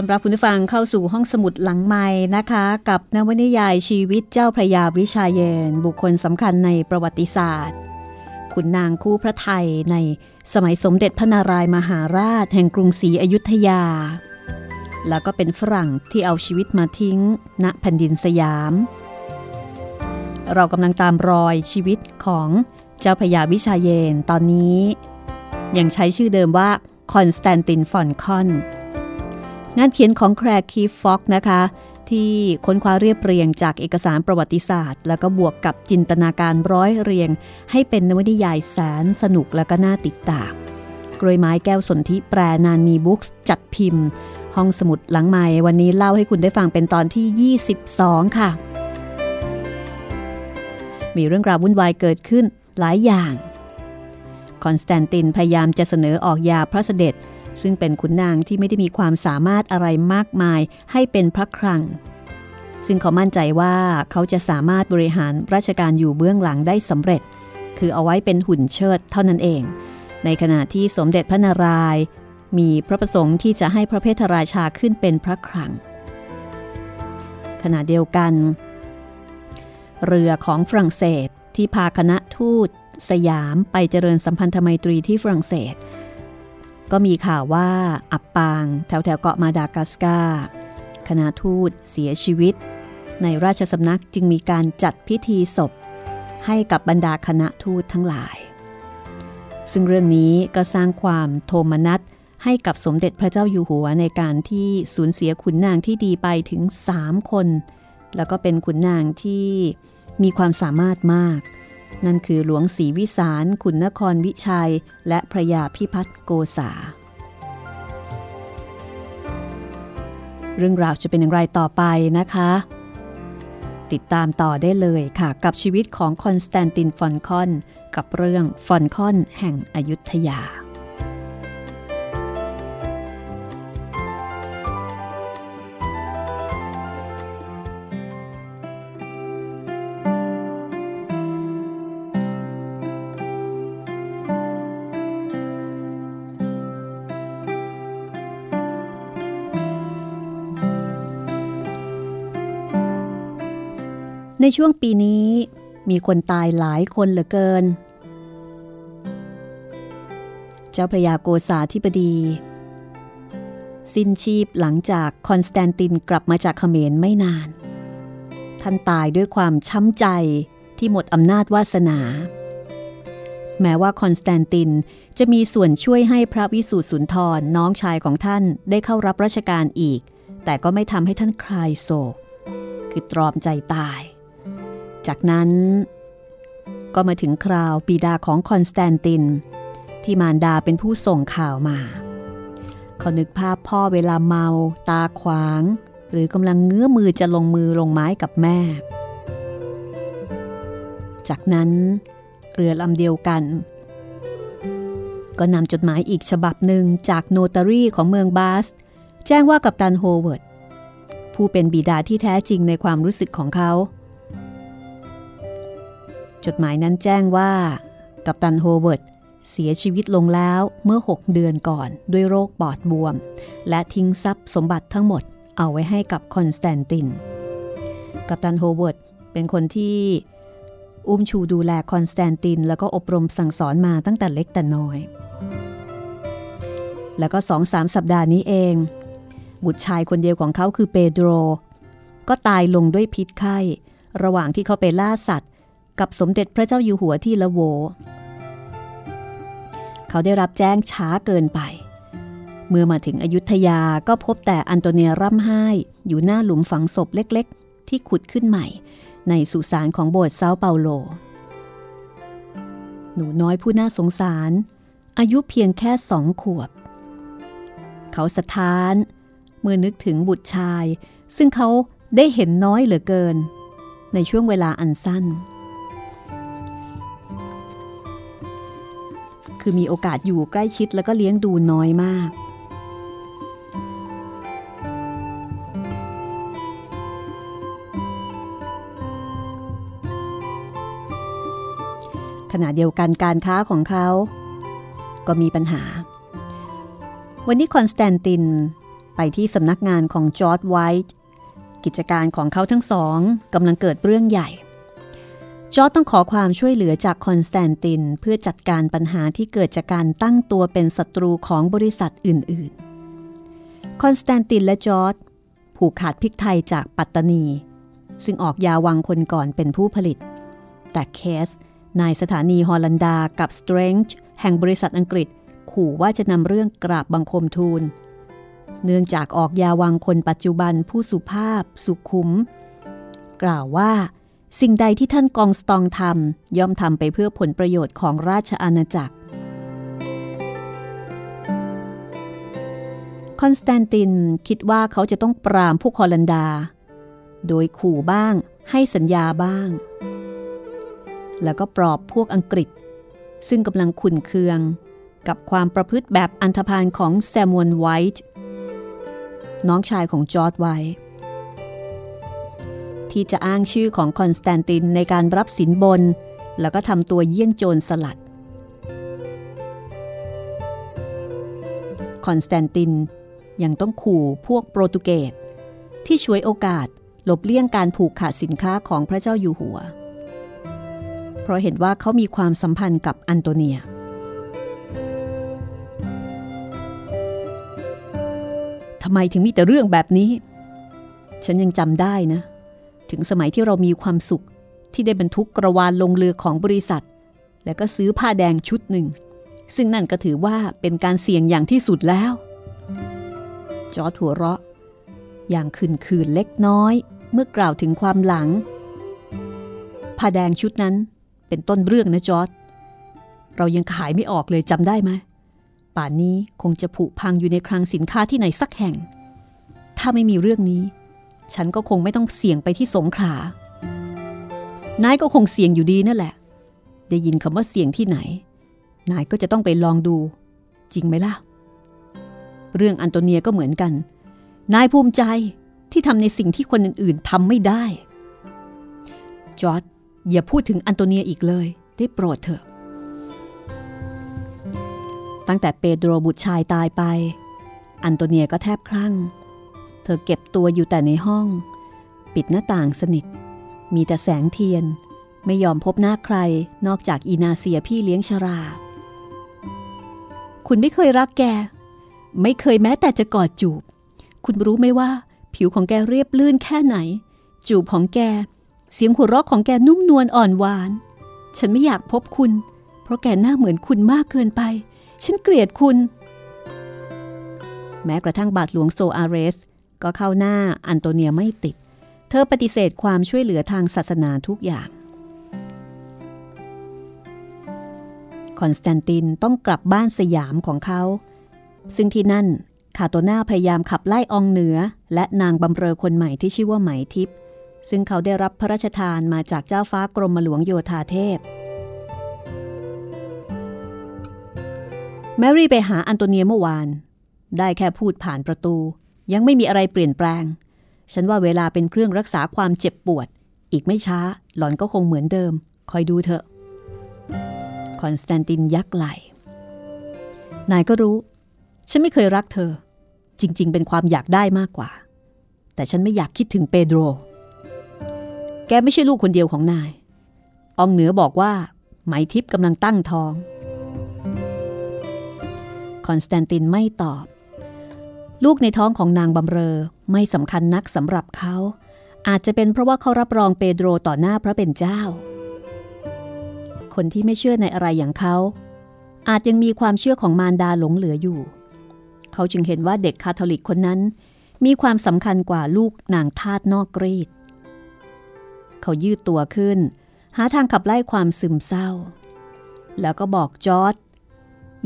อนรับคุณผู้ฟังเข้าสู่ห้องสมุดหลังไม้นะคะ กับนวนิยายชีวิตเจ้าพระยาวิชาเยน บุคคลสำคัญในประวัติศาสตร์ ขุนนางคู่พระไทยในสมัยสมเด็จพระนารายมหาราชแห่งกรุงศรีอยุธยา แล้วก็เป็นฝรั่งที่เอาชีวิตมาทิ้ง ณแผ่นดินสยาม เรากำลังตามรอยชีวิตของเจ้าพระยาวิชาเยนตอนนี้ ยังใช้ชื่อเดิมว่าคอนสแตนตินฟอลคอน งานเขียนของ Claire Keefe-Fox นะคะ ที่ค้นคว้าเรียบเรียงจากเอกสารประวัติศาสตร์ แล้วก็บวกกับจินตนาการร้อยเรียง ให้เป็นนวนิยายแสนสนุกและก็น่าติดตามกล้วยไม้แก้วสนธิแปลนานมีบุ๊คส์จัดพิมพ์ ห้องสมุดหลังใหม่วันนี้เล่าให้คุณได้ฟังเป็นตอนที่ 22 ค่ะ มีเรื่องราววุ่นวายเกิดขึ้นหลายอย่างคอนสแตนตินพยายามจะเสนอออกยาพระเสด็จ ซึ่งเป็นขุนนางที่ไม่ได้มีความสามารถอะไรมากมายให้เป็นพระครัง ซึ่งเขามั่นใจว่าเขาจะสามารถบริหารราชการอยู่เบื้องหลังได้สำเร็จ คือเอาไว้เป็นหุ่นเชิดเท่านั้นเอง ในขณะที่สมเด็จพระนารายณ์มีพระประสงค์ที่จะให้พระเพทราชาขึ้นเป็นพระครัง ขณะเดียวกัน เรือของฝรั่งเศสที่พาคณะทูตสยามไปเจริญสัมพันธไมตรีที่ฝรั่งเศส ก็มีข่าวว่าอับปางแถวแถวเกาะมาดากัสการ์คณะทูตเสียชีวิต ในราชสำนักจึงมีการจัดพิธีศพ ให้กับบรรดาคณะทูตทั้งหลาย ซึ่งเรื่องนี้ก็สร้างความโทมนัสให้กับสมเด็จพระเจ้าอยู่หัวในการที่สูญเสียขุนนางที่ดีไปถึง 3 คน แล้วก็เป็นขุนนางที่มีความสามารถมาก นั่นคือหลวงศรีวิสารขุนนครวิชัย และพระยาพิพัฒน์โกษา เรื่องราวจะเป็นอย่างไรต่อไปนะคะ ติดตามต่อได้เลยค่ะ กับชีวิตของคอนสแตนตินฟอลคอน กับเรื่องฟอลคอนแห่งอยุธยา ในช่วงปีนี้มีคนตายหลายคนเหลือเกิน เจ้าพระยาโกษาธิบดี สิ้นชีพหลังจากคอนสแตนตินกลับมาจากเขมรไม่นาน ท่านตายด้วยความช้ำใจที่หมดอำนาจวาสนา แม้ว่าคอนสแตนตินจะมีส่วนช่วยให้พระวิสุทธิสุนทรน้องชายของท่านได้เข้ารับราชการอีก แต่ก็ไม่ทำให้ท่านคลายโศก คือตรอมใจตาย จากนั้น ก็มาถึงคราวปีดาของคอนสแตนติน ที่มารดาเป็นผู้ส่งข่าวมา เขานึกภาพพ่อเวลาเมา ตาขวาง หรือกำลังเงื้อมือจะลงมือลงไม้กับแม่ จากนั้นเรือลำเดียวกัน ก็นำจดหมายอีกฉบับหนึ่งจากโนตารีของเมืองบาส แจ้งว่ากัปตันโฮเวิร์ดผู้เป็นบิดาที่แท้จริงในความรู้สึกของเขา จดหมายนั้นแจ้งว่ากัปตันโฮเวิร์ดเสียชีวิตลงแล้วเมื่อ 6 เดือนก่อนด้วยโรคปอดบวม และทิ้งทรัพย์สมบัติทั้งหมดเอาไว้ให้กับคอนสแตนติน กัปตันโฮเวิร์ดเป็นคนที่อุ้มชูดูแลคอนสแตนติน แล้วก็อบรมสั่งสอนมาตั้งแต่เล็กแต่น้อย แล้วก็สองสามสัปดาห์นี้เอง บุตรชายคนเดียวของเขาคือเปโดร ก็ตายลงด้วยพิษไข้ ระหว่างที่เขาไปล่าสัตว์ กับสมเด็จพระเจ้าอยู่หัวที่ละโว เขาได้รับแจ้งช้าเกินไป เมื่อมาถึงอยุธยาก็พบแต่อันโตเนียร่ำไห้อยู่หน้าหลุมฝังศพเล็กๆ ที่ขุดขึ้นใหม่ ในสุสานของโบสถ์เซาเปาโล หนูน้อยผู้น่าสงสาร อายุเพียงแค่สองขวบ เขาสะท้าน เมื่อนึกถึงบุตรชาย ซึ่งเขาได้เห็นน้อยเหลือเกิน ในช่วงเวลาอันสั้น คือมีโอกาสอยู่ใกล้ชิดแล้วก็เลี้ยงดูน้อยมาก ขณะเดียวกันการค้าของเขา ก็มีปัญหา วันนี้คอนสแตนตินไปที่สำนักงานของจอร์จ ไวท์กิจการของเขาทั้งสองกำลังเกิดเรื่องใหญ่ จอร์จต้องขอความช่วยเหลือจากคอนสแตนตินเพื่อจัดการปัญหาที่เกิดจากการตั้งตัวเป็นศัตรูของบริษัทอื่นๆ คอนสแตนตินและจอร์จผูกขาดพริกไทยจากปัตตานี ซึ่งออกยาวังคนก่อนเป็นผู้ผลิต แต่เคสนายสถานีฮอลันดากับสเตรนจ์แห่งบริษัทอังกฤษ ขู่ว่าจะนำเรื่องกราบบังคมทูล เนื่องจากออกยาวังคนปัจจุบันผู้สุภาพสุขุม กล่าวว่า สิ่งใดที่ท่านกองสตองทำย่อมทำไปเพื่อผลประโยชน์ของราชอาณาจักร คอนสแตนตินคิดว่าเขาจะต้องปรามพวกฮอลันดา โดยขู่บ้างให้สัญญาบ้าง แล้วก็ปลอบพวกอังกฤษ ซึ่งกำลังขุ่นเคือง กับความประพฤติแบบอันธพาลของแซมมวลไวท์น้องชายของจอร์ดไวท์ ที่จะอ้างชื่อของคอนสแตนตินในการรับสินบน แล้วก็ทำตัวเยี่ยงโจรสลัด คอนสแตนตินยังต้องขู่พวกโปรตุเกสที่ฉวยโอกาสหลบเลี่ยงการผูกขาดสินค้าของพระเจ้าอยู่หัว เพราะเห็นว่าเขามีความสัมพันธ์กับอันโตเนีย ทำไมถึงมีแต่เรื่องแบบนี้ ฉันยังจำได้นะ ถึงสมัยที่เรามีความสุข ที่ได้บรรทุกกระวานลงเรือของบริษัท แล้วก็ซื้อผ้าแดงชุดหนึ่ง ซึ่งนั่นก็ถือว่าเป็นการเสี่ยงอย่างที่สุดแล้ว จอร์ดหัวเราะ อย่างคืนคืนเล็กน้อยเมื่อกล่าวถึงความหลัง ผ้าแดงชุดนั้นเป็นต้นเรื่องนะจอร์ดเรายังขายไม่ออกเลยจำได้ไหมป่านนี้คงจะผุพังอยู่ในคลังสินค้าที่ไหนสักแห่ง ถ้าไม่มีเรื่องนี้ ฉันก็คงไม่ต้องเสี่ยงไปที่สงขลานายก็คงเสี่ยงอยู่ดีนั่นแหละ ได้ยินคำว่าเสี่ยงที่ไหน นายก็จะต้องไปลองดู จริงไหมล่ะ เรื่องอันโตเนียก็เหมือนกัน นายภูมิใจที่ทำในสิ่งที่คนอื่นๆทำไม่ได้ จอร์ดอย่าพูดถึงอันโตเนียอีกเลย ได้โปรดเถอะ ตั้งแต่เปโดรบุตรชายตายไป อันโตเนียก็แทบคลั่ง เธอเก็บตัวอยู่แต่ในห้อง ปิดหน้าต่างสนิท มีแต่แสงเทียน ไม่ยอมพบหน้าใครนอกจากอีนาเซียพี่เลี้ยงชรา คุณไม่เคยรักแก ไม่เคยแม้แต่จะกอดจูบ คุณรู้ไหมว่า ผิวของแกเรียบลื่นแค่ไหน จูบของแก เสียงหัวเราะของแกนุ่มนวลอ่อนหวาน ฉันไม่อยากพบคุณ เพราะแกหน้าเหมือนคุณมากเกินไป ฉันเกลียดคุณแม้กระทั่งบาทหลวงโซอาเรส ก็เข้าหน้าอันโตเนียไม่ติด เธอปฏิเสธความช่วยเหลือทางศาสนาทุกอย่าง คอนสแตนตินต้องกลับบ้านสยามของเขา ซึ่งที่นั่นคาโตนาพยายามขับไล่อองเหนือ และนางบำเรอคนใหม่ที่ชื่อว่าไหมทิพย์ซึ่งเขาได้รับพระราชทานมาจากเจ้าฟ้ากรมหลวงโยธาเทพ แมรี่ไปหาอันโตเนียเมื่อวาน ได้แค่พูดผ่านประตู ยังไม่มีอะไรเปลี่ยนแปลง ฉันว่าเวลาเป็นเครื่องรักษาความเจ็บปวด อีกไม่ช้า หล่อนก็คงเหมือนเดิม คอยดูเถอะ คอนสแตนตินยักไหลนายก็รู้ ฉันไม่เคยรักเธอ จริง ๆ เป็นความอยากได้มากกว่า แต่ฉันไม่อยากคิดถึงเปโดร แกไม่ใช่ลูกคนเดียวของนาย อองเหนือบอกว่าไหมทิพย์กำลังตั้งท้อง คอนสแตนตินไม่ตอบ ลูกในท้องของนางบำเรอไม่สำคัญนักสำหรับเขา อาจจะเป็นเพราะว่าเขารับรองเปโดรต่อหน้าพระเป็นเจ้า คนที่ไม่เชื่อในอะไรอย่างเขา อาจยังมีความเชื่อของมารดาหลงเหลืออยู่ เขาจึงเห็นว่าเด็กคาทอลิกคนนั้น มีความสำคัญกว่าลูกนางทาสนอกรีต เขายืดตัวขึ้น หาทางขับไล่ความซึมเศร้า แล้วก็บอกจอร์ด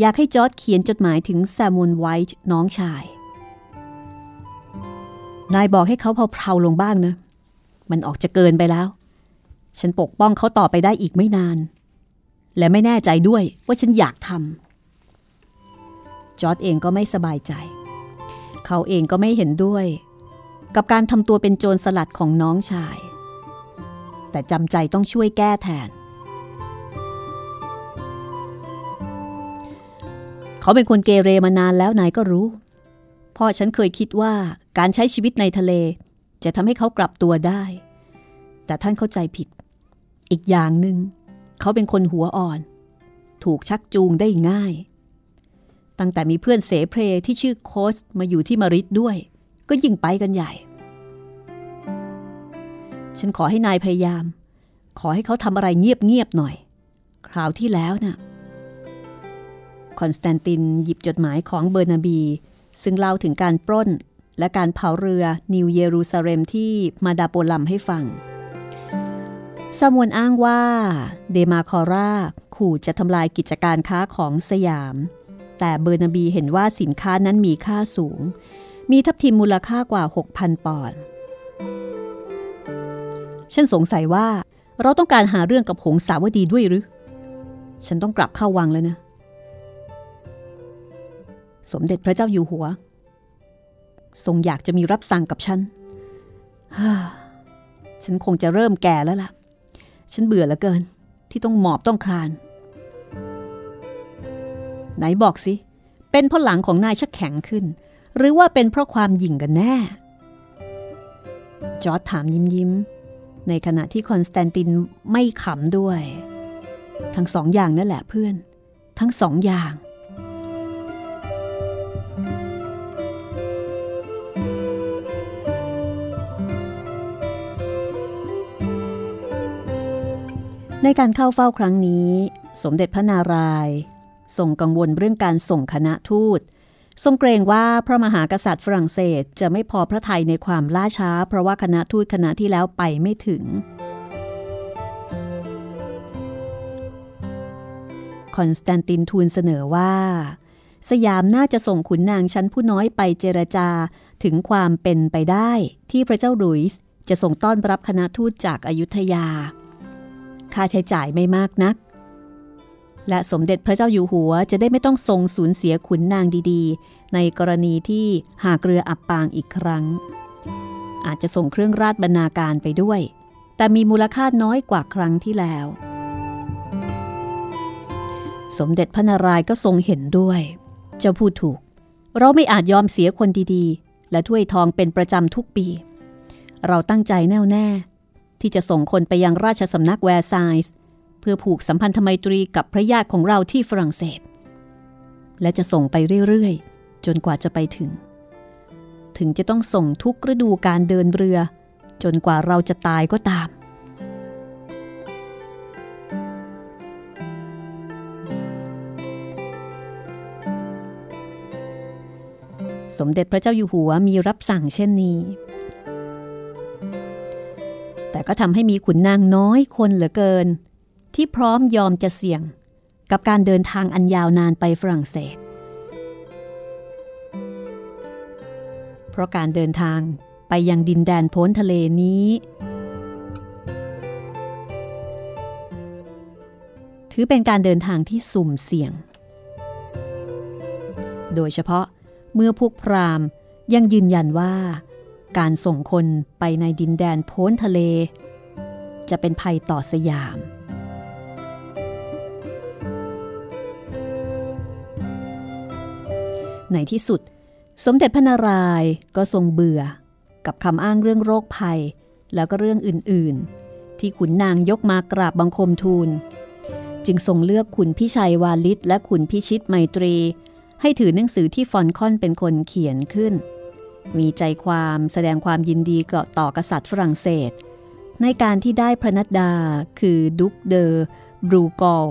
อยากให้จอร์ดเขียนจดหมายถึงแซมมวลไวท์น้องชาย นายบอกให้เขาเพลาๆลงบ้างนะ มันออกจะเกินไปแล้ว ฉันปกป้องเขาต่อไปได้อีกไม่นาน และไม่แน่ใจด้วยว่าฉันอยากทำจอร์ดเองก็ไม่สบายใจ เขาเองก็ไม่เห็นด้วย กับการทำตัวเป็นโจรสลัดของน้องชาย แต่จำใจต้องช่วยแก้แทน เขาเป็นคนเกเรมานานแล้วนายก็รู้ พ่อฉันเคยคิดว่าการใช้ชีวิตในทะเล จะทำให้เขากลับตัวได้ แต่ท่านเข้าใจผิด อีกอย่างหนึ่งเขาเป็นคนหัวอ่อน ถูกชักจูงได้ง่าย ตั้งแต่มีเพื่อนเสเพลที่ชื่อโคสมาอยู่ที่มะริดด้วย ก็ยิ่งไปกันใหญ่ ฉันขอให้นายพยายาม ขอให้เขาทำอะไรเงียบๆหน่อย คราวที่แล้วน่ะคอนสแตนตินหยิบจดหมายของเบอร์นาบี ซึ่งเล่าถึงการปล้นและการเผาเรือนิวเยรูซาเล็มที่มาดาโปลัมให้ฟังแซมมวลอ้างว่าเดมาคอร่าขู่จะทำลายกิจการค้าของสยาม แต่เบอร์นาบีเห็นว่าสินค้านั้นมีค่าสูง มีทับทิมมูลค่ากว่า 6,000 ปอนด์ฉันสงสัยว่าเราต้องการหาเรื่องกับหงสาวดีด้วยหรือ ฉันต้องกลับเข้าวังแล้วนะ สมเด็จพระเจ้าอยู่หัว ทรงอยากจะมีรับสั่งกับฉันฉันคงจะเริ่มแก่แล้วล่ะ ฉันเบื่อเหลือเกิน ที่ต้องหมอบต้องคลาน ไหนบอกสิ เป็นเพราะหลังของนายชักแข็งขึ้น หรือว่าเป็นเพราะความหยิ่งกันแน่ จอร์ดถามยิ้มยิ้ม ในขณะที่คอนสแตนตินไม่ขำด้วย ทั้งสองอย่างนั่นแหละเพื่อน ทั้งสองอย่าง ในการเข้าเฝ้าครั้งนี้ สมเด็จพระนารายณ์ทรงกังวลเรื่องการส่งคณะทูต ทรงเกรงว่าพระมหากษัตริย์ฝรั่งเศสจะไม่พอพระทัยในความล่าช้า เพราะว่าคณะทูตคณะที่แล้วไปไม่ถึง คอนสแตนตินทูลเสนอว่า สยามน่าจะส่งขุนนางชั้นผู้น้อยไปเจรจาถึงความเป็นไปได้ที่พระเจ้าหลุยส์จะส่งต้อนรับคณะทูตจากอายุทยา ค่าใช้จ่ายไม่มากนัก และสมเด็จพระเจ้าอยู่หัวจะได้ไม่ต้องทรงสูญเสียขุนนางดีๆ ในกรณีที่หากเรืออับปางอีกครั้ง อาจจะส่งเครื่องราชบรรณาการไปด้วย แต่มีมูลค่าน้อยกว่าครั้งที่แล้ว สมเด็จพระนารายณ์ก็ทรงเห็นด้วย เจ้าพูดถูก เราไม่อาจยอมเสียคนดีๆ และถ้วยทองเป็นประจำทุกปี เราตั้งใจแน่วแน่ ที่จะส่งคนไปยังราชสำนักแวร์ไซส์เพื่อผูกสัมพันธไมตรีกับพระญาติของเราที่ฝรั่งเศส และจะส่งไปเรื่อยๆ จนกว่าจะไปถึง ถึงจะต้องส่งทุกฤดูการเดินเรือ จนกว่าเราจะตายก็ตามสมเด็จพระเจ้าอยู่หัวมีรับสั่งเช่นนี้ แต่ก็ทำให้มีขุนนางน้อยคนเหลือเกิน ที่พร้อมยอมจะเสี่ยง กับการเดินทางอันยาวนานไปฝรั่งเศส เพราะการเดินทางไปยังดินแดนพ้นทะเลนี้ ถือเป็นการเดินทางที่สุ่มเสี่ยง โดยเฉพาะเมื่อพวกพราหมณ์ยังยืนยันว่า การส่งคนไปในดินแดนโพ้นทะเล จะเป็นภัยต่อสยาม ในที่สุด สมเด็จพระนารายณ์ก็ทรงเบื่อ กับคำอ้างเรื่องโรคภัย แล้วก็เรื่องอื่นๆ ที่ขุนนางยกมากราบบังคมทูล จึงทรงเลือกขุนพิชัยวาลิศและขุนพิชิตไมตรี ให้ถือหนังสือที่ฟอนคอนเป็นคนเขียนขึ้น มีใจความแสดงความยินดีกับต่อกษัตริย์ฝรั่งเศส ในการที่ได้พระนัดดาคือดุกเดอบรูกอล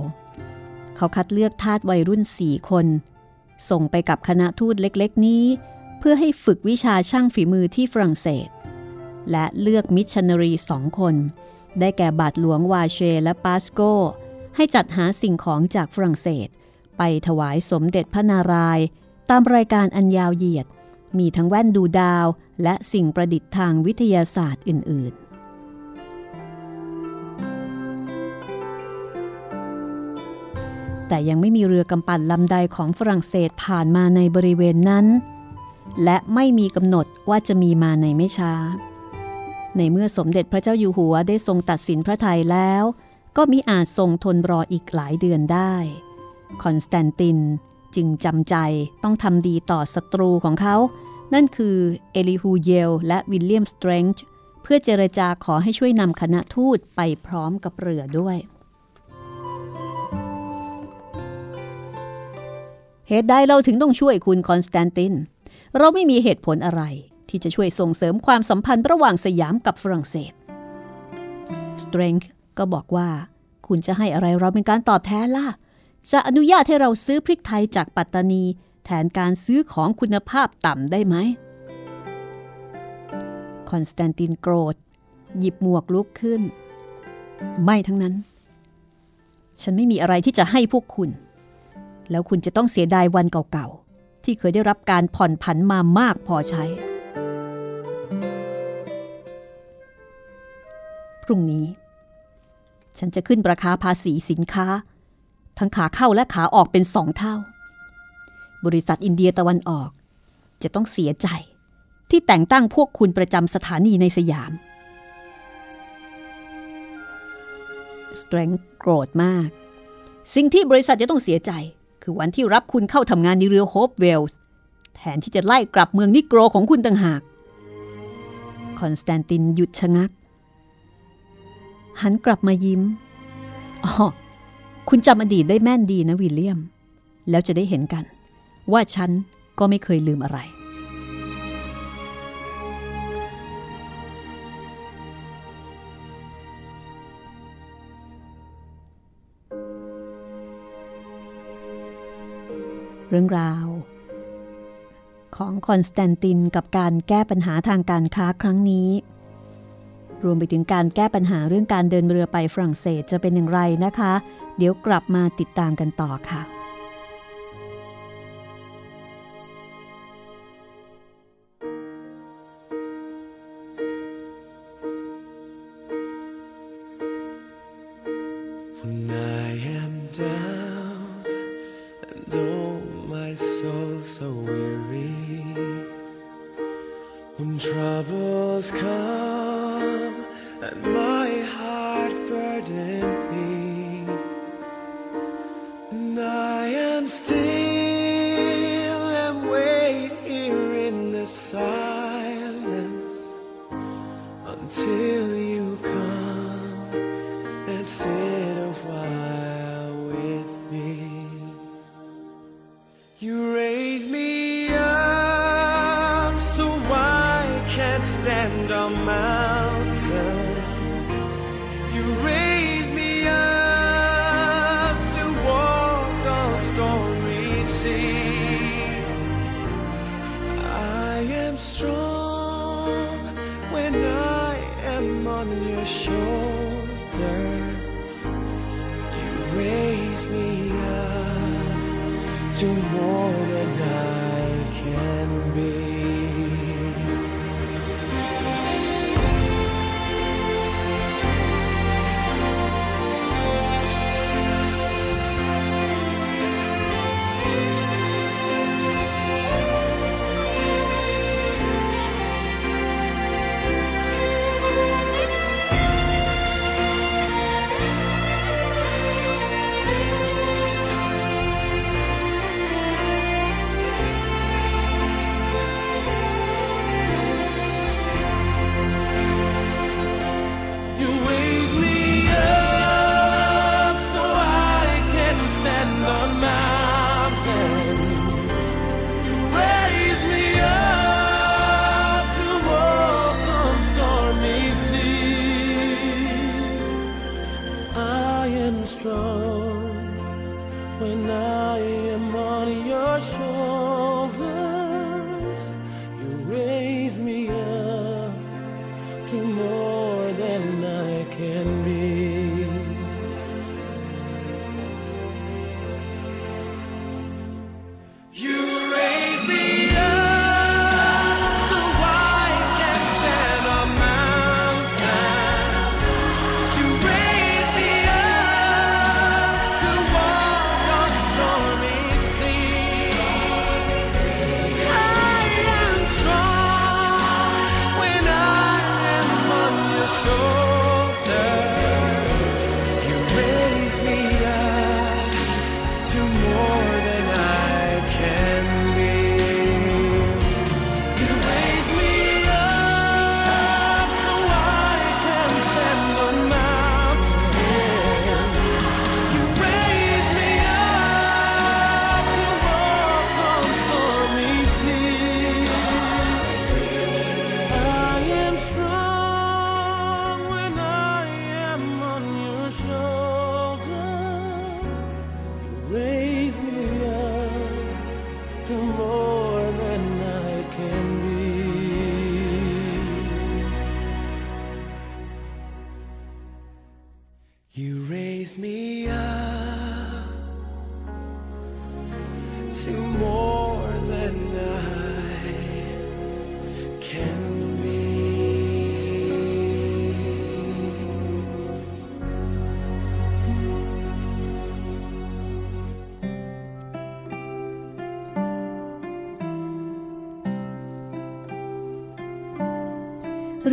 เขาคัดเลือกทาสวัยรุ่นสี่คน ส่งไปกับคณะทูตเล็กๆ นี้ เพื่อให้ฝึกวิชาช่างฝีมือที่ฝรั่งเศส และเลือกมิชชันนารีสองคน ได้แก่บาทหลวงวาเชและปาสโก ให้จัดหาสิ่งของจากฝรั่งเศส ไปถวายสมเด็จพระนารายณ์ตามรายการอันยาวเหยียด มีทั้งแว่นดูดาว และสิ่งประดิษฐ์ทางวิทยาศาสตร์อื่น ๆแต่ยังไม่มีเรือกำปั่นลำใดของฝรั่งเศสผ่านมาในบริเวณนั้น และไม่มีกำหนดว่าจะมีมาในไม่ช้า ในเมื่อสมเด็จพระเจ้าอยู่หัวได้ทรงตัดสินพระทัยแล้ว ก็มิอาจทรงทนรออีกหลายเดือนได้ คอนสแตนตินจึงจำใจต้องทำดีต่อศัตรูของเขา นั่นคือเอลิฮูเยลและวิลเลียมสเตรนจ์เพื่อเจรจาขอให้ช่วยนำคณะทูตไปพร้อมกับเรือด้วย เหตุใดเราถึงต้องช่วยคุณคอนสแตนติน เราไม่มีเหตุผลอะไร ที่จะช่วยส่งเสริมความสัมพันธ์ระหว่างสยามกับฝรั่งเศสสเตรงก็บอกว่า คุณจะให้อะไรเราเป็นการตอบแทนล่ะ จะอนุญาตให้เราซื้อพริกไทยจากปัตตานี แทนการซื้อของคุณภาพต่ำได้ไหม คอนสแตนตินโกรธ หยิบหมวกลุกขึ้น ไม่ทั้งนั้น ฉันไม่มีอะไรที่จะให้พวกคุณ แล้วคุณจะต้องเสียดายวันเก่าๆ ที่เคยได้รับการผ่อนผันมามากพอใช้ พรุ่งนี้ ฉันจะขึ้นราคาภาษีสินค้า ทั้งขาเข้าและขาออกเป็นสองเท่า บริษัทอินเดียตะวันออก จะต้องเสียใจ ที่แต่งตั้งพวกคุณประจำสถานีในสยามสเตรนจ์โกรธมาก สิ่งที่บริษัทจะต้องเสียใจ คือวันที่รับคุณเข้าทำงานในเรือโฮปเวลส์แทนที่จะไล่กลับเมืองนิโกรของคุณต่างหาก คอนสแตนตินหยุดชะงัก หันกลับมายิ้มอ๋อคุณจำอดีตได้แม่นดีนะวิลเลียม แล้วจะได้เห็นกัน ว่าฉันก็ไม่เคยลืมอะไร เรื่องราวของคอนสแตนตินกับการแก้ปัญหาทางการค้าครั้งนี้ รวมไปถึงการแก้ปัญหาเรื่องการเดินเรือไปฝรั่งเศสจะเป็นอย่างไรนะคะ เดี๋ยวกลับมาติดตามกันต่อค่ะ garden.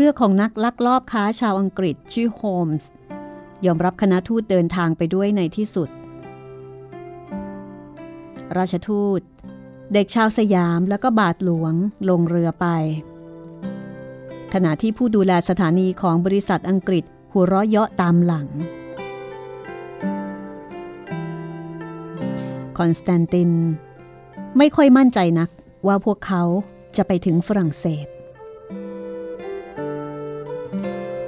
เรือของนักลักลอบค้าชาวอังกฤษชื่อโฮมส์ยอมรับคณะทูตเดินทางไปด้วยในที่สุด ราชทูต เด็กชาวสยามและก็บาทหลวงลงเรือไป ขณะที่ผู้ดูแลสถานีของบริษัทอังกฤษหัวเราะเยาะตามหลัง คอนสแตนติน ไม่ค่อยมั่นใจนักว่าพวกเขาจะไปถึงฝรั่งเศส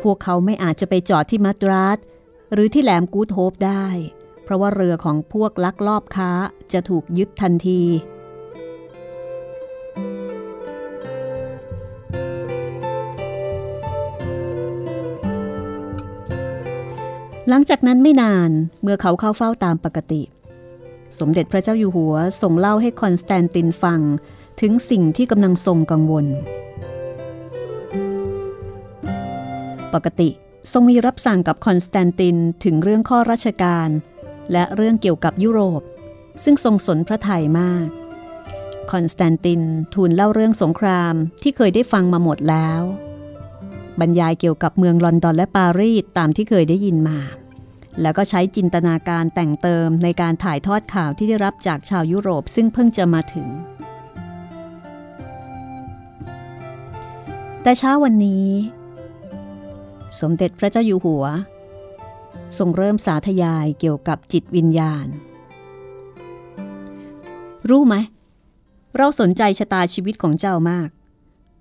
พวกเขาไม่อาจจะไปจอดที่มัดราสหรือที่แหลมกูดโฮปได้ เพราะว่าเรือของพวกลักลอบค้าจะถูกยึดทันที หลังจากนั้นไม่นานเมื่อเขาเข้าเฝ้าตามปกติ สมเด็จพระเจ้าอยู่หัวทรงเล่าให้คอนสแตนตินฟังถึงสิ่งที่กำลังทรงกังวล ปกติทรงมีรับสั่งกับคอนสแตนตินถึงเรื่องข้อราชการ และเรื่องเกี่ยวกับยุโรป ซึ่งทรงสนพระทัยมากคอนสแตนตินทูลเล่าเรื่องสงครามที่เคยได้ฟังมาหมดแล้ว บรรยายเกี่ยวกับเมืองลอนดอนและปารีสตามที่เคยได้ยินมา แล้วก็ใช้จินตนาการแต่งเติมในการถ่ายทอดข่าวที่ได้รับจากชาวยุโรปซึ่งเพิ่งจะมาถึง แต่เช้าวันนี้ สมเด็จพระเจ้าอยู่หัว ทรงเริ่มสาธยายเกี่ยวกับจิตวิญญาณ รู้ไหม เราสนใจชะตาชีวิตของเจ้ามาก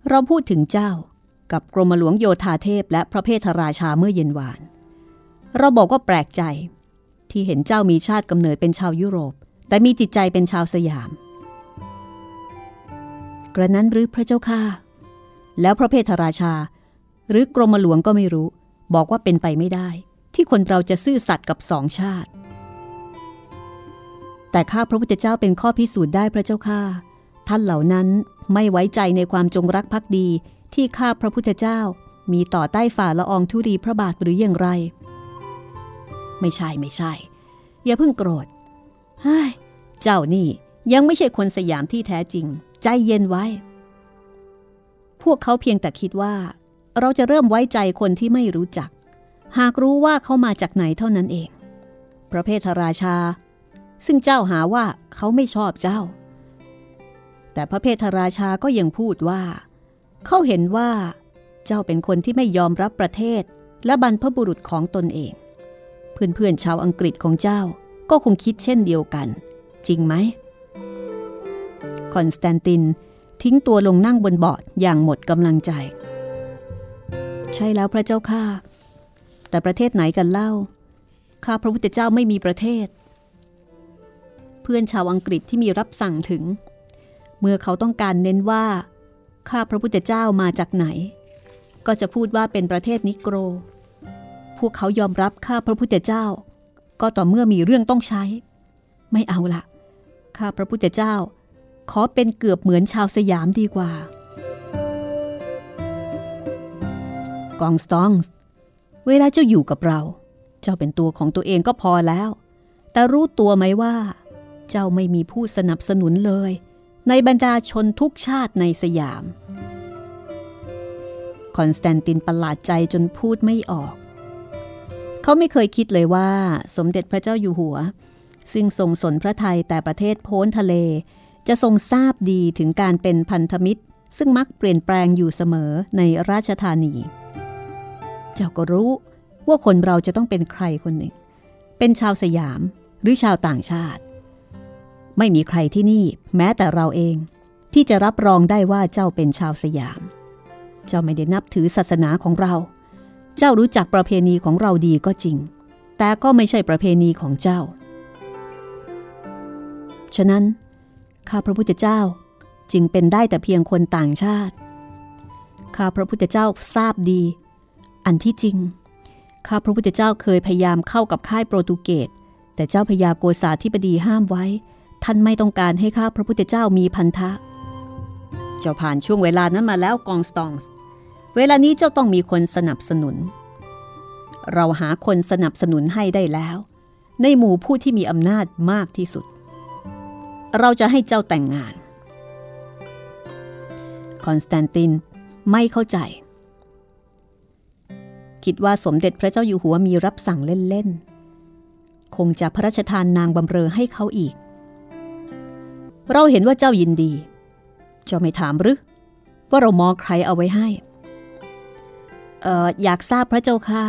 เราพูดถึงเจ้ากับกรมหลวงโยธาเทพและพระเพทราชาเมื่อเย็นวาน เราบอกว่าแปลกใจ ที่เห็นเจ้ามีชาติกำเนิดเป็นชาวยุโรป แต่มีจิตใจเป็นชาวสยาม กระนั้นหรือพระเจ้าข้าแล้วพระเพทราชา หรือกรมหลวงก็ไม่รู้ บอกว่าเป็นไปไม่ได้ ที่คนเราจะซื่อสัตย์กับสองชาติ แต่ข้าพระพุทธเจ้าเป็นข้อพิสูจน์ได้พระเจ้าข้าท่านเหล่านั้นไม่ไว้ใจในความจงรักภักดีที่ข้าพระพุทธเจ้ามีต่อใต้ฝ่าละอองธุรีพระบาทหรืออย่างไร ไม่ใช่ไม่ใช่ อย่าเพิ่งโกรธเฮ้ยเจ้านี่ยังไม่ใช่คนสยามที่แท้จริง ใจเย็นไว้ พวกเขาเพียงแต่คิดว่า เราจะเริ่มไว้ใจคนที่ไม่รู้จัก หากรู้ว่าเขามาจากไหนเท่านั้นเอง พระเพทราชา ซึ่งเจ้าหาว่าเขาไม่ชอบเจ้า แต่พระเพทราชาก็ยังพูดว่า เขาเห็นว่า เจ้าเป็นคนที่ไม่ยอมรับประเทศและบรรพบุรุษของตนเอง เพื่อนๆชาวอังกฤษของเจ้าก็คงคิดเช่นเดียวกัน จริงไหมคอนสแตนตินทิ้งตัวลงนั่งบนเบาะอย่างหมดกำลังใจ ใช่แล้วพระเจ้าข้าแต่ประเทศไหนกันเล่า ข้าพระพุทธเจ้าไม่มีประเทศ เพื่อนชาวอังกฤษที่มีรับสั่งถึง เมื่อเขาต้องการเน้นว่า ข้าพระพุทธเจ้ามาจากไหน ก็จะพูดว่าเป็นประเทศนิโกร พวกเขายอมรับข้าพระพุทธเจ้า ก็ต่อเมื่อมีเรื่องต้องใช้ ไม่เอาละข้าพระพุทธเจ้า ขอเป็นเกือบเหมือนชาวสยามดีกว่า กองสตองเวลาเจ้าอยู่กับเรา เจ้าเป็นตัวของตัวเองก็พอแล้ว แต่รู้ตัวไหมว่า เจ้าไม่มีผู้สนับสนุนเลย ในบรรดาชนทุกชาติในสยาม คอนสแตนตินประหลาดใจจนพูดไม่ออก เขาไม่เคยคิดเลยว่า สมเด็จพระเจ้าอยู่หัว ซึ่งทรงสนพระไทยแต่ประเทศโพ้นทะเล จะทรงทราบดีถึงการเป็นพันธมิตร ซึ่งมักเปลี่ยนแปลงอยู่เสมอในราชธานี เจ้าก็รู้ว่าคนเราจะต้องเป็นใครคนหนึ่ง เป็นชาวสยามหรือชาวต่างชาติ ไม่มีใครที่นี่แม้แต่เราเองที่จะรับรองได้ว่าเจ้าเป็นชาวสยาม เจ้าไม่ได้นับถือศาสนาของเรา เจ้ารู้จักประเพณีของเราดีก็จริง แต่ก็ไม่ใช่ประเพณีของเจ้า ฉะนั้นข้าพระพุทธเจ้าจึงเป็นได้แต่เพียงคนต่างชาติ ข้าพระพุทธเจ้าทราบดี อันที่จริง ข้าพระพุทธเจ้าเคยพยายามเข้ากับค่ายโปรตุเกส แต่เจ้าพญาโกษาธิบดีห้ามไว้ ท่านไม่ต้องการให้ข้าพระพุทธเจ้ามีพันธะ เจ้าผ่านช่วงเวลานั้นมาแล้วกองสตองส์เวลานี้เจ้าต้องมีคนสนับสนุน เราหาคนสนับสนุนให้ได้แล้ว ในหมู่ผู้ที่มีอำนาจมากที่สุด เราจะให้เจ้าแต่งงาน คอนสแตนตินไม่เข้าใจ คิดว่าสมเด็จพระเจ้าอยู่หัวมีรับสั่งเล่นๆ คงจะพระราชทานนางบำเรอให้เขาอีก เราเห็นว่าเจ้ายินดี เจ้าไม่ถามหรือว่าเรามองใครเอาไว้ให้เอ่ออยากทราบพระเจ้าค่ะ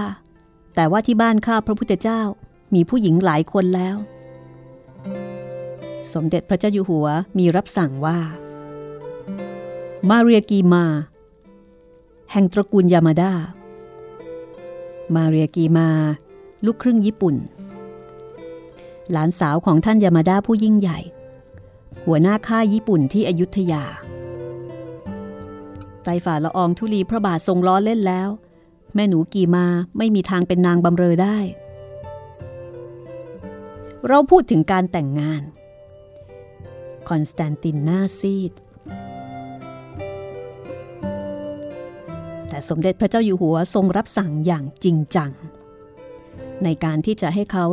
แต่ว่าที่บ้านข้าพระพุทธเจ้ามีผู้หญิงหลายคนแล้ว สมเด็จพระเจ้าอยู่หัวมีรับสั่งว่า มาเรียกีมา แห่งตระกูลยามาดา มาเรียกีมา ลูกครึ่งญี่ปุ่น หลานสาวของท่านยามาดาผู้ยิ่งใหญ่ หัวหน้าค่ายญี่ปุ่นที่อยุธยาไตฝ่าละอองธุลีพระบาททรงล้อเล่นแล้ว แม่หนูกีมาไม่มีทางเป็นนางบำเรอได้ เราพูดถึงการแต่งงาน คอนสแตนตินหน้าซีด แต่สมเด็จพระเจ้าอยู่หัวทรงรับสั่งอย่างจริงจัง ในการที่จะให้เขา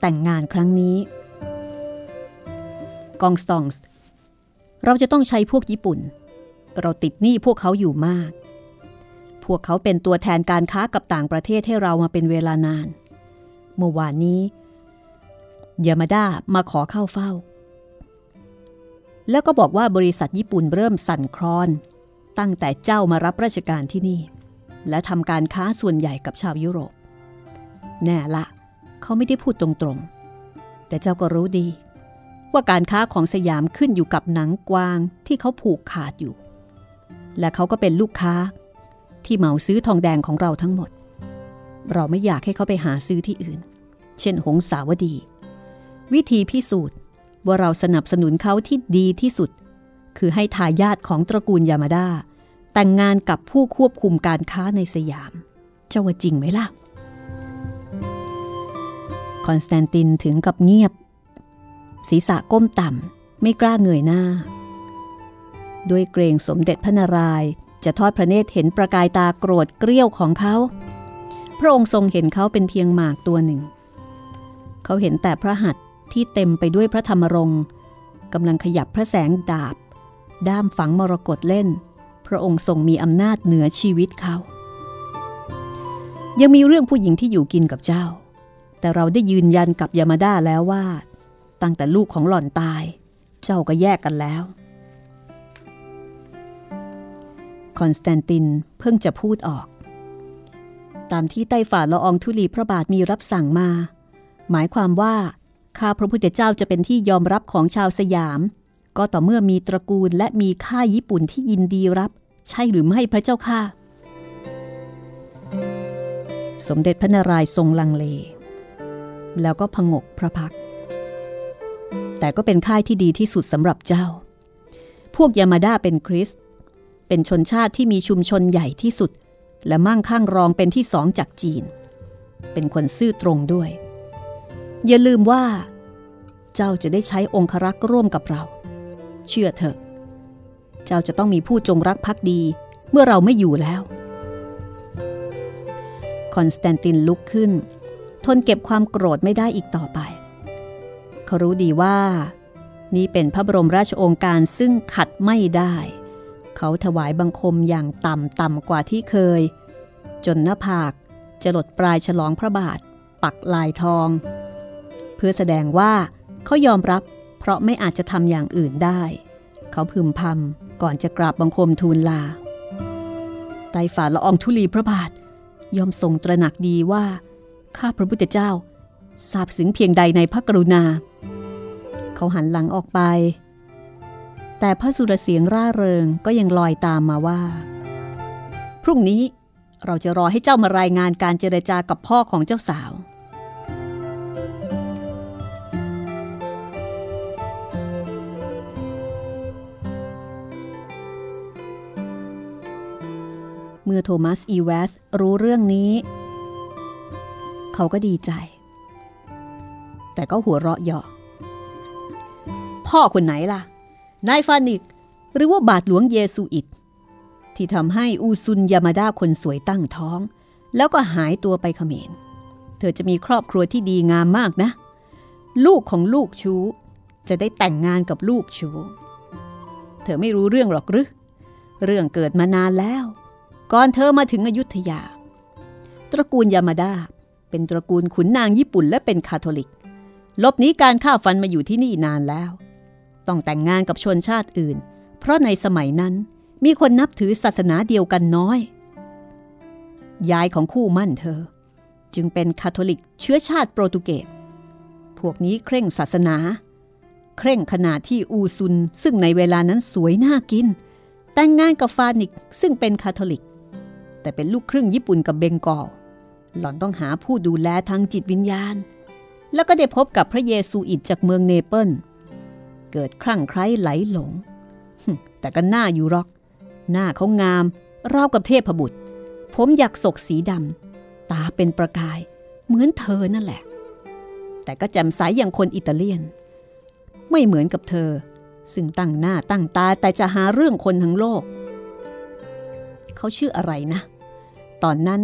แต่งงานครั้งนี้กองสตองส์เราจะต้องใช้พวกญี่ปุ่น เราติดหนี้พวกเขาอยู่มาก พวกเขาเป็นตัวแทนการค้ากับต่างประเทศให้เรามาเป็นเวลานาน เมื่อวานนี้ยามาด้ามาขอเข้าเฝ้า แล้วก็บอกว่าบริษัทญี่ปุ่นเริ่มสั่นคลอน ตั้งแต่เจ้ามารับราชการที่นี่ และทำการค้าส่วนใหญ่กับชาวยุโรป แน่ละ เขาไม่ได้พูดตรงๆ แต่เจ้าก็รู้ดี ว่าการค้าของสยามขึ้นอยู่กับหนังกวางที่เขาผูกขาดอยู่ และเขาก็เป็นลูกค้า ที่เหมาซื้อทองแดงของเราทั้งหมด เราไม่อยากให้เขาไปหาซื้อที่อื่น เช่นหงสาวดี วิธีพิสูจน์ว่าเราสนับสนุนเขาที่ดีที่สุด คือให้ทายาทของตระกูลยามาดาแต่งงานกับผู้ควบคุมการค้าในสยามเจ้าว่าจริงไหมล่ะ คอนสแตนตินถึงกับเงียบ ศีรษะก้มต่ำไม่กล้าเงยหน้า ด้วยเกรงสมเด็จพระนารายณ์จะทอดพระเนตรเห็นประกายตาโกรธเกรี้ยวของเขา พระองค์ทรงเห็นเขาเป็นเพียงหมากตัวหนึ่ง เขาเห็นแต่พระหัตถ์ที่เต็มไปด้วยพระธรรมรงค์กำลังขยับพระแสงดาบ ด้ามฝังมรกตเล่น พระองค์ทรงมีอำนาจเหนือชีวิตเขา ยังมีเรื่องผู้หญิงที่อยู่กินกับเจ้า แต่เราได้ยืนยันกับยามาด้าแล้วว่า ตั้งแต่ลูกของหล่อนตาย เจ้าก็แยกกันแล้ว คอนสแตนตินเพิ่งจะพูดออก ตามที่ใต้ฝ่าละอองธุลีพระบาทมีรับสั่งมา หมายความว่าข้าพระพุทธเจ้าจะเป็นที่ยอมรับของชาวสยาม ก็ต่อเมื่อมีตระกูลและมีข้าญี่ปุ่นที่ยินดีรับ ใช่หรือไม่พระเจ้าค่ะ สมเด็จพระนารายณ์ทรงลังเล แล้วก็พงกพระพัก แต่ก็เป็นค่ายที่ดีที่สุดสำหรับเจ้า พวกยามาดาเป็นคริส เป็นชนชาติที่มีชุมชนใหญ่ที่สุด และมั่งคั่งรองเป็นที่สองจากจีน เป็นคนซื่อตรงด้วย อย่าลืมว่า เจ้าจะได้ใช้องครักษ์ร่วมกับเรา เชื่อเถอะ เจ้าจะต้องมีผู้จงรักภักดีเมื่อเราไม่อยู่แล้ว คอนสแตนตินลุกขึ้น ทนเก็บความโกรธไม่ได้อีกต่อไป เขารู้ดีว่า นี่เป็นพระบรมราชโองการซึ่งขัดไม่ได้ เขาถวายบังคมอย่างต่ำต่ำกว่าที่เคย จนหน้าผากจะหลดปลายฉลองพระบาท ปักลายทอง เพื่อแสดงว่าเขายอมรับ ราะไม่อาจจะทำอย่างอื่นได้ เขาพึมพำก่อนจะกราบบังคมทูลลาไตฝ่าละอองธุลีพระบาทยอมทรงตระหนักดีว่า ข้าพระพุทธเจ้าทราบซึ้งเพียงใดในพระกรุณา เขาหันหลังออกไป แต่พระสุรเสียงร่าเริงก็ยังลอยตามมาว่า พรุ่งนี้เราจะรอให้เจ้ามารายงานการเจรจากับพ่อของเจ้าสาว เมื่อโทมัสอีเวสรู้เรื่องนี้ เขาก็ดีใจ แต่ก็หัวเราะเยาะพ่อคนไหนล่ะ นายฟานิก หรือว่าบาทหลวงเยซูอิต ที่ทำให้อูซุนยามาดาคนสวยตั้งท้อง แล้วก็หายตัวไปเขมร เธอจะมีครอบครัวที่ดีงามมากนะ ลูกของลูกชู้ จะได้แต่งงานกับลูกชู้ เธอไม่รู้เรื่องหรอกหรือ เรื่องเกิดมานานแล้ว ก่อนเธอมาถึงอยุธยา ตระกูลยามาดาเป็นตระกูลขุนนางญี่ปุ่นและเป็นคาทอลิก ลบนี้การฆ่าฟันมาอยู่ที่นี่นานแล้ว ต้องแต่งงานกับชนชาติอื่น เพราะในสมัยนั้นมีคนนับถือศาสนาเดียวกันน้อย ยายของคู่มั่นเธอ จึงเป็นคาทอลิกเชื้อชาติโปรตุเกส พวกนี้เคร่งศาสนา เคร่งขนาดที่อูซุนซึ่งในเวลานั้นสวยน่ากิน แต่งงานกับฟานิกซึ่งเป็นคาทอลิก แต่เป็นลูกครึ่งญี่ปุ่นกับเบงกอล หล่อนต้องหาผู้ดูแลทางจิตวิญญาณ แล้วก็ได้พบกับพระเยซูอิตจากเมืองเนเปิล เกิดคลั่งไคล้ไหลหลง แต่ก็หน้าอยู่รอก หน้าเขางามราวกับเทพบุตร ผมอยากศกสีดำ ตาเป็นประกาย เหมือนเธอนั่นแหละ แต่ก็แจ่มใสอย่างคนอิตาเลียน ไม่เหมือนกับเธอ ซึ่งตั้งหน้าตั้งตาแต่จะหาเรื่องคนทั้งโลก เขาชื่ออะไรนะ ตอนนั้น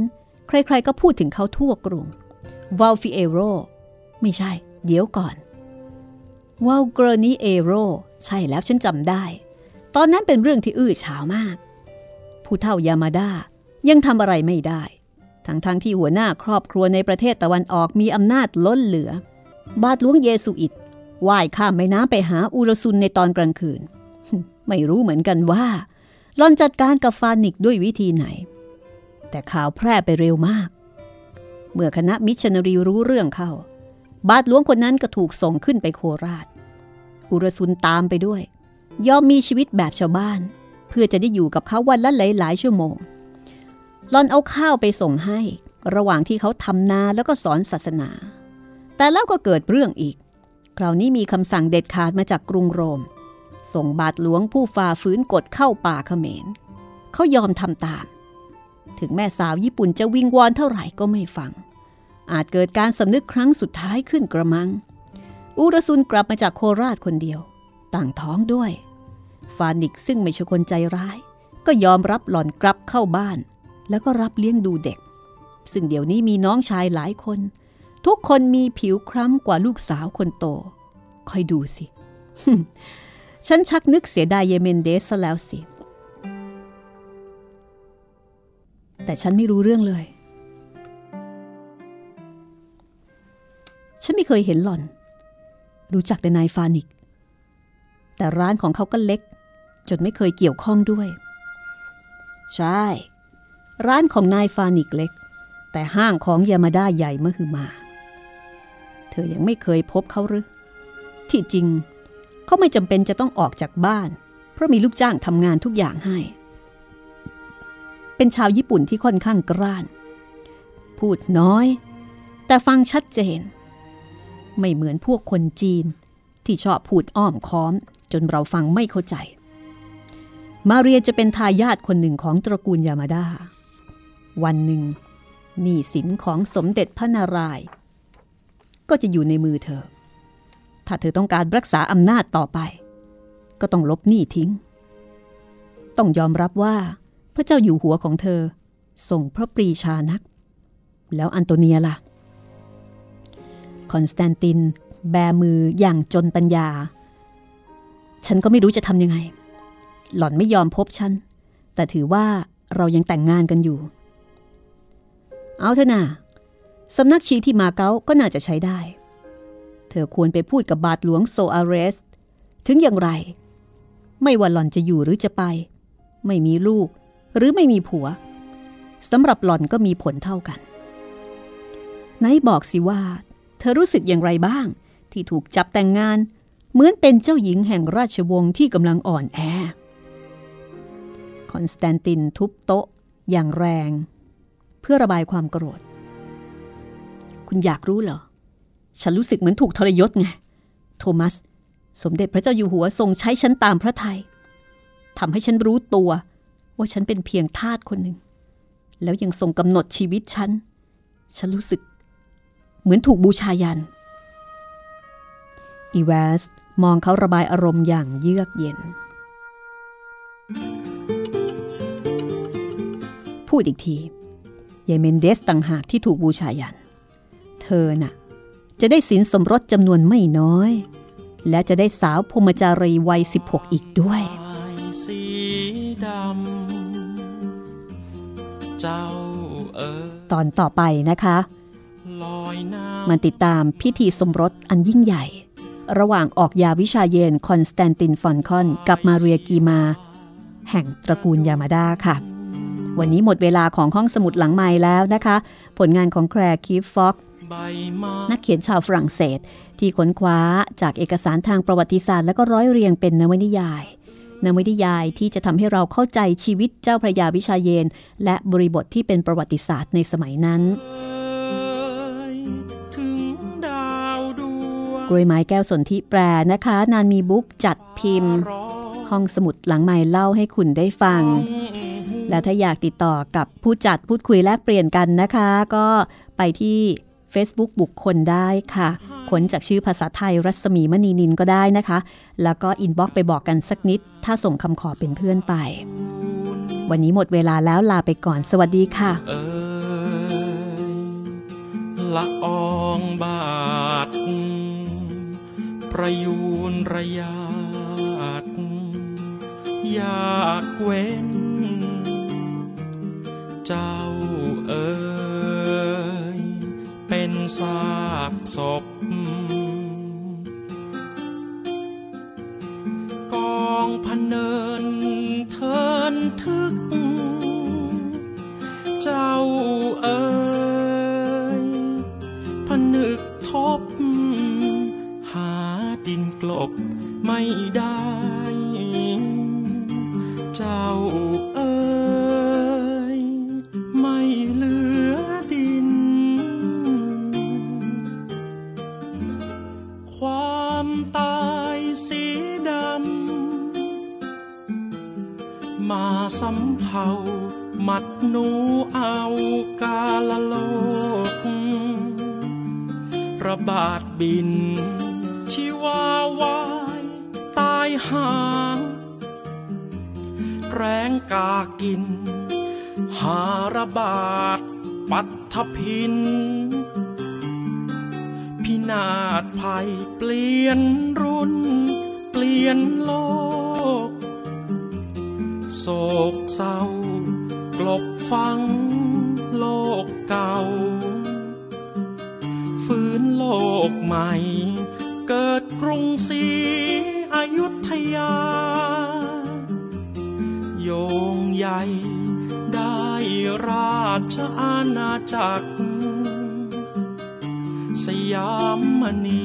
ใครๆก็พูดถึงเขาทั่วกรุงวาลฟิเอโรไม่ใช่ เดี๋ยวก่อนวาลเกรนีเอโรใช่แล้วฉันจำได้ ตอนนั้นเป็นเรื่องที่อื้อฉาวมาก ผู้เฒ่ายามาดายังทำอะไรไม่ได้ ทั้งๆทที่หัวหน้าครอบครัวในประเทศตะวันออกมีอำนาจล้นเหลือ บาทหลวงเยสุอิตว่ายข้ามแม่น้ำไปหาอูรซุนในตอนกลางคืน ไม่รู้เหมือนกันว่าลอนจัดการกับฟานิกด้วยวิธีไหน แต่ข่าวแพร่ไปเร็วมาก เมื่อคณะมิชนารีรู้เรื่องเข้า บาทหลวงคนนั้นก็ถูกส่งขึ้นไปโคราช อุรซุนตามไปด้วย ยอมมีชีวิตแบบชาวบ้าน เพื่อจะได้อยู่กับเขาวันละหลายๆชั่วโมงลอนเอาข้าวไปส่งให้ ระหว่างที่เขาทำนาแล้วก็สอนศาสนา แต่แล้วก็เกิดเรื่องอีก คราวนี้มีคำสั่งเด็ดขาดมาจากกรุงโรม ส่งบาทหลวงผู้ฝ่าฝืนกฎเข้าป่าเขมรเขายอมทำตาม ถึงแม่สาวญี่ปุ่นจะวิงวอนเท่าไหร่ก็ไม่ฟัง อาจเกิดการสำนึกครั้งสุดท้ายขึ้นกระมัง อุรซุนกลับมาจากโคราชคนเดียว ต่างท้องด้วย ฟานิกซึ่งไม่ใช่คนใจร้าย ก็ยอมรับหล่อนกลับเข้าบ้าน แล้วก็รับเลี้ยงดูเด็ก ซึ่งเดี๋ยวนี้มีน้องชายหลายคน ทุกคนมีผิวคล้ำกว่าลูกสาวคนโต คอยดูสิ ฉันชักนึกเสียดายเยเมนเดสซแล้วสิ แต่ฉันไม่รู้เรื่องเลย ฉันไม่เคยเห็นหล่อน รู้จักแต่นายฟานิก แต่ร้านของเขาก็เล็ก จนไม่เคยเกี่ยวข้องด้วย ใช่ ร้านของนายฟานิกเล็ก แต่ห้างของยามาด้าใหญ่เมื่อคือมา เธอยังไม่เคยพบเขาหรือ ที่จริง เขาไม่จำเป็นจะต้องออกจากบ้าน เพราะมีลูกจ้างทำงานทุกอย่างให้ เป็นชาวญี่ปุ่นที่ค่อนข้างกร้าน พูดน้อย แต่ฟังชัดเจน ไม่เหมือนพวกคนจีนที่ชอบพูดอ้อมค้อม จนเราฟังไม่เข้าใจ มาเรียจะเป็นทายาทคนหนึ่งของตระกูลยามาดาวันหนึ่งหนี้สินของสมเด็จพระนารายณ์ก็จะอยู่ในมือเธอ ถ้าเธอต้องการรักษาอำนาจต่อไป ก็ต้องลบหนี้ทิ้ง ต้องยอมรับว่า พระเจ้าอยู่หัวของเธอ ทรงพระปรีชานัก แล้วอันโตเนียล่ะ คอนสแตนติน แบมืออย่างจนปัญญา ฉันก็ไม่รู้จะทำยังไง หล่อนไม่ยอมพบฉัน แต่ถือว่าเรายังแต่งงานกันอยู่ เอาเถอะนะสำนักชีที่มาเก๊าก็น่าจะใช้ได้ เธอควรไปพูดกับบาทหลวงโซอาเรส ถึงอย่างไร ไม่ว่าหล่อนจะอยู่หรือจะไป ไม่มีลูก หรือไม่มีผัวสำหรับหล่อนก็มีผลเท่ากันไหนบอกสิว่า เธอรู้สึกอย่างไรบ้าง ที่ถูกจับแต่งงาน เหมือนเป็นเจ้าหญิงแห่งราชวงศ์ที่กำลังอ่อนแอ คอนสแตนตินทุบโต๊ะ อย่างแรง เพื่อระบายความโกรธ คุณอยากรู้เหรอ ฉันรู้สึกเหมือนถูกทรยศไง โทมัส สมเด็จพระเจ้าอยู่หัวทรงใช้ฉันตามพระทยัยทำให้ฉันรู้ตัว ว่าฉันเป็นเพียงทาสคนหนึ่ง แล้วยังทรงกำหนดชีวิตฉัน ฉันรู้สึก เหมือนถูกบูชายัน อีเวสมองเขาระบายอารมณ์อย่างเยือกเย็น พูดอีกทียายเมนเดสต่างหากที่ถูกบูชายัน เธอน่ะ จะได้สินสมรสจำนวนไม่น้อย และจะได้สาวพมจารีวัย 16 อีกด้วย สีดำเจ้าเอ๋ยตอนต่อไปนะคะลอยน้มันติดตามพิธีสมรสอันยิ่งใหญ่ ระหว่างออกยาวิชาเยนคอนสแตนตินฟอนคอน กับมาเรียกีมา แห่งตระกูลยามาดาค่ะ วันนี้หมดเวลาของห้องสมุดหลังใหม่แล้วนะคะ ผลงานของแคร์คีฟฟ็อกำใบไม้นักเขียนชาวฝรั่งเศส ที่ค้นคว้าจากเอกสารทางประวัติศาสตร์ และก็ร้อยเรียงเป็นนวนิยาย นวนิยายที่จะทำให้เราเข้าใจชีวิตเจ้าพระยาวิชาเยน และบริบทที่เป็นประวัติศาสตร์ในสมัยนั้นเอ่ยถึงดาวดวงกล้วยไม้แก้วสนธิแปรนะคะ นานมีบุ๊กจัดพิมพ์รอห้องสมุดหลังใหม่เล่าให้คุณได้ฟัง และถ้าอยากติดต่อกับผู้จัดพูดคุยแลกเปลี่ยนกันนะคะ ก็ไปที่ Facebook บุคคลได้ค่ะ ค้นจากชื่อภาษาไทยรัศมีมณีนินก็ได้นะคะ แล้วก็อินบ็อกไปบอกกันสักนิด ถ้าส่งคำขอเป็นเพื่อนไป วันนี้หมดเวลาแล้วลาไปก่อน สวัสดีค่ะเอ่ยละอองบาท ประยูนระยาดยากเว้น เจ้าเอ่ยเป็นซากศพ กองพันเนินเทินทึก เจ้าเอ๋ยผนึกทบ หาดินกลบไม่ได้ มาสำเภาหมัดหนูเอากาละโลก ระบาดบิน ชีวาวายตายหา แรงกากิน หาระบาดปัททพิน พินาศภัยเปลี่ยนรุ่น เปลี่ยนโลก โศกเศร้ากลบฟังโลกเก่า ฟื้นโลกใหม่ เกิดกรุงศรีอยุธยา โยงใหญ่ได้ราชอาณาจักร สยามมณี